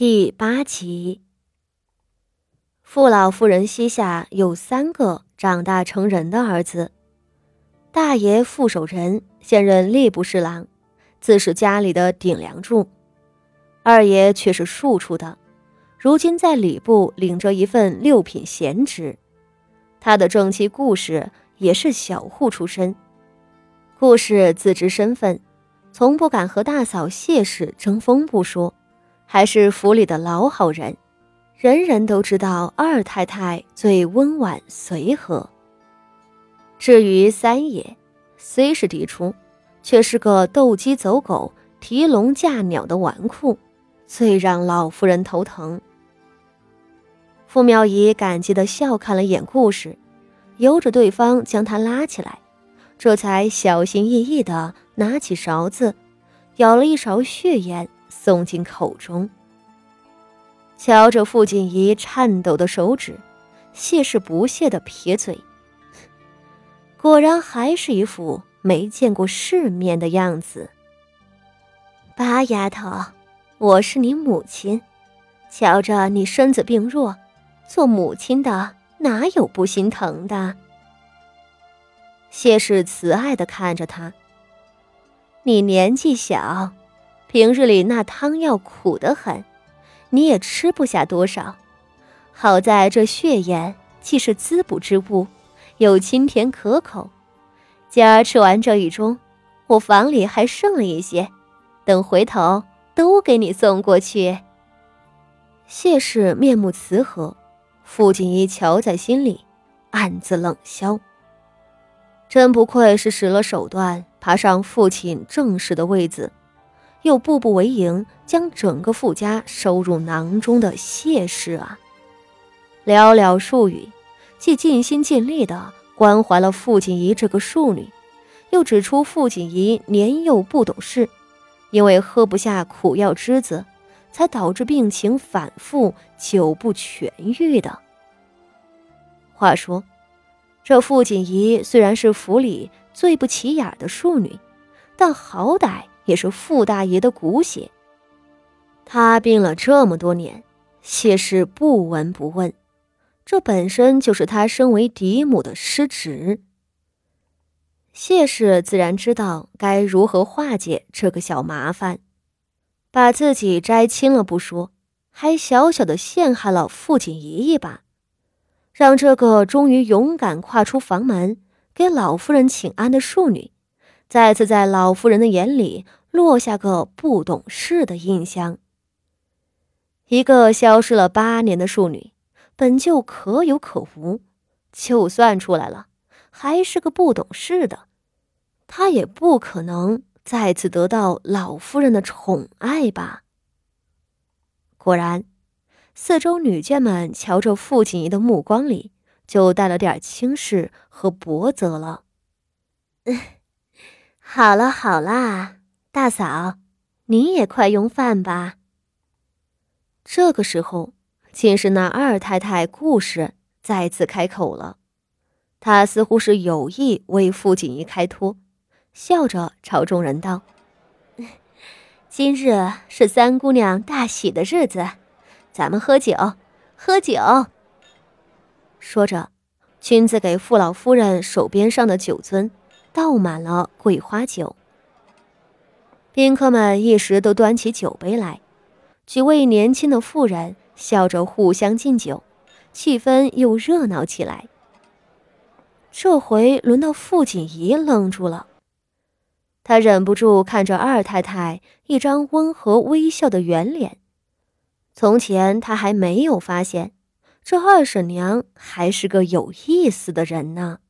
第八集，傅老夫人膝下有三个长大成人的儿子。大爷傅守仁现任吏部侍郎，自是家里的顶梁柱；二爷却是庶出的，如今在礼部领着一份六品闲职。他的正妻顾氏也是小户出身，顾氏自知身份，从不敢和大嫂谢氏争风不说。还是府里的老好人，人人都知道二太太最温婉随和。至于三爷，虽是嫡出，却是个斗鸡走狗、提笼架鸟的纨绔，最让老夫人头疼。傅妙仪感激地笑看了眼顾氏，由着对方将她拉起来，这才小心翼翼地拿起勺子，舀了一勺血盐。送进口中，瞧着傅锦仪颤抖的手指，谢氏不屑的撇嘴，果然还是一副没见过世面的样子。八丫头，我是你母亲，瞧着你身子病弱，做母亲的哪有不心疼的？谢氏慈爱的看着他，你年纪小。平日里那汤药苦得很，你也吃不下多少。好在这血盐既是滋补之物，又清甜可口。今儿吃完这一盅，我房里还剩了一些，等回头都给你送过去。谢氏面目慈和，傅锦衣瞧在心里，暗自冷笑。真不愧是使了手段，爬上父亲正式的位子。又步步为营，将整个傅家收入囊中的谢氏啊！寥寥数语，既尽心尽力的关怀了傅锦仪这个庶女，又指出傅锦仪年幼不懂事，因为喝不下苦药汁子，才导致病情反复，久不痊愈的。话说，这傅锦仪虽然是府里最不起眼的庶女，但好歹……也是傅大爷的骨血。他病了这么多年，谢氏不闻不问，这本身就是他身为嫡母的失职。谢氏自然知道该如何化解这个小麻烦，把自己摘亲了不说，还小小的陷害了傅锦仪一把，让这个终于勇敢跨出房门给老夫人请安的庶女，再次在老夫人的眼里。落下个不懂事的印象。一个消失了八年的庶女，本就可有可无，就算出来了，还是个不懂事的，她也不可能再次得到老夫人的宠爱吧？果然，四周女眷们瞧着傅锦仪的目光里，就带了点轻视和薄责了。好了好了。大嫂，你也快用饭吧。这个时候，竟是那二太太顾氏再次开口了。她似乎是有意为傅锦仪开脱，笑着朝众人道：“ 今日是三姑娘大喜的日子，咱们喝酒，喝酒。”说着，亲自给傅老夫人手边上的酒樽倒满了桂花酒。宾客们一时都端起酒杯来，几位年轻的妇人笑着互相敬酒，气氛又热闹起来。这回轮到傅锦仪愣住了，他忍不住看着二太太一张温和微笑的圆脸。从前他还没有发现，这二婶娘还是个有意思的人呢。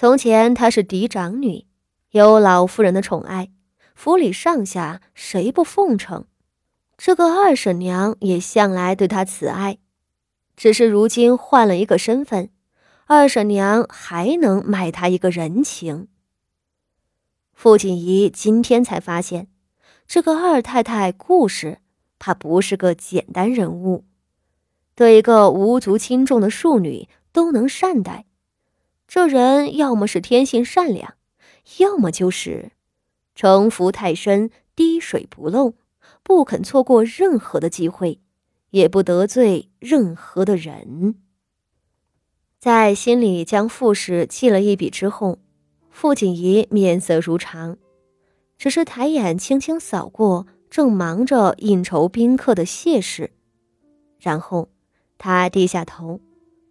从前她是嫡长女。有老夫人的宠爱，府里上下谁不奉承？这个二婶娘也向来对她慈爱，只是如今换了一个身份，二婶娘还能卖她一个人情。傅锦仪今天才发现，这个二太太顾氏，她不是个简单人物，对一个无足轻重的庶女都能善待，这人要么是天性善良。要么就是城府太深，滴水不漏，不肯错过任何的机会，也不得罪任何的人。在心里将傅氏记了一笔之后，傅锦仪面色如常，只是抬眼轻轻扫过正忙着应酬宾客的谢氏，然后他低下头，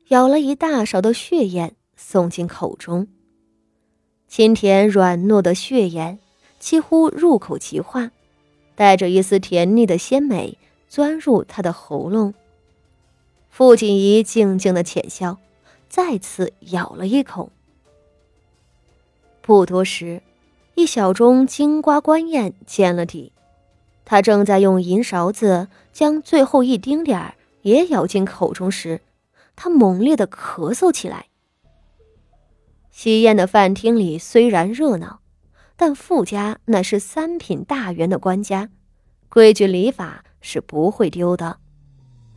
舀了一大勺的血燕送进口中。清甜软糯的血燕几乎入口即化。带着一丝甜腻的鲜美钻入他的喉咙。傅锦仪静静的浅笑，再次咬了一口。不多时，一小盅金瓜官燕见了底，他正在用银勺子将最后一丁点儿也咬进口中时，他猛烈的咳嗽起来。喜宴的饭厅里虽然热闹。但傅家乃是三品大员的官家，规矩礼法是不会丢的。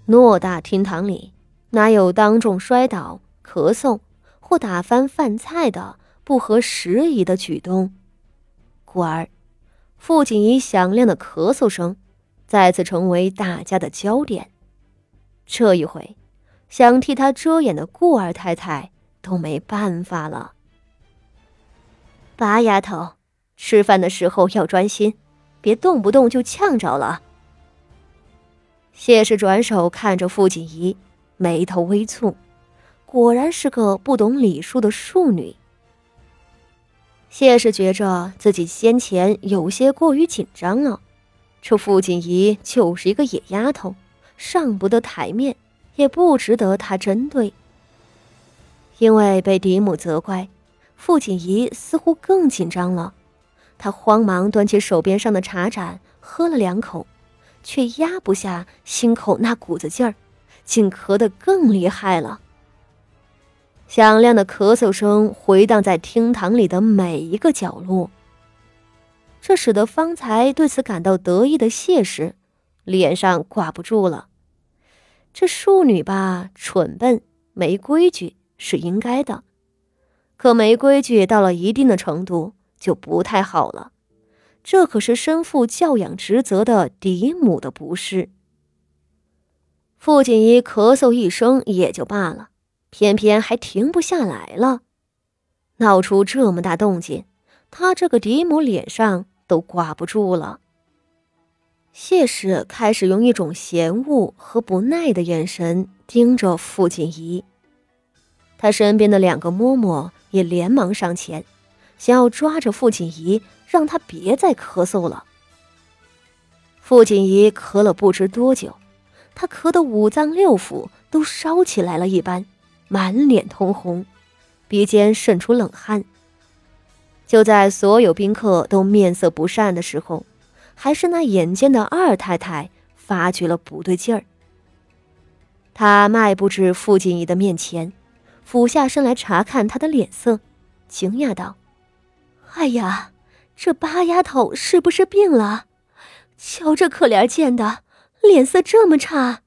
偌大厅堂里，哪有当众摔倒、咳嗽或打翻饭菜的不合时宜的举动？故而，傅锦仪响亮的咳嗽声再次成为大家的焦点。这一回，想替他遮掩的顾二太太都没办法了。八丫头。吃饭的时候要专心，别动不动就呛着了。谢氏转手看着傅锦仪，眉头微蹙，果然是个不懂礼数的庶女。谢氏觉着自己先前有些过于紧张了，这傅锦仪就是一个野丫头，上不得台面，也不值得她针对。因为被嫡母责怪，傅锦仪似乎更紧张了。他慌忙端起手边上的茶盏，喝了两口，却压不下心口那股子劲儿，竟咳得更厉害了。响亮的咳嗽声回荡在厅堂里的每一个角落，这使得方才对此感到得意的谢氏脸上挂不住了。这庶女吧，蠢笨没规矩是应该的，可没规矩到了一定的程度。就不太好了，这可是身负教养职责的嫡母的不是。傅锦仪咳嗽一声也就罢了，偏偏还停不下来了，闹出这么大动静，他这个嫡母脸上都挂不住了。谢氏开始用一种嫌恶和不耐的眼神盯着傅锦仪，他身边的两个嬷嬷也连忙上前。想要抓着傅锦仪，让他别再咳嗽了。傅锦仪咳了不知多久，他咳得五脏六腑都烧起来了一般，满脸通红，鼻尖渗出冷汗。就在所有宾客都面色不善的时候，还是那眼尖的二太太发觉了不对劲儿。她迈步至傅锦仪的面前，俯下身来查看他的脸色，惊讶道。哎呀，这八丫头是不是病了？瞧这可怜见的，脸色这么差。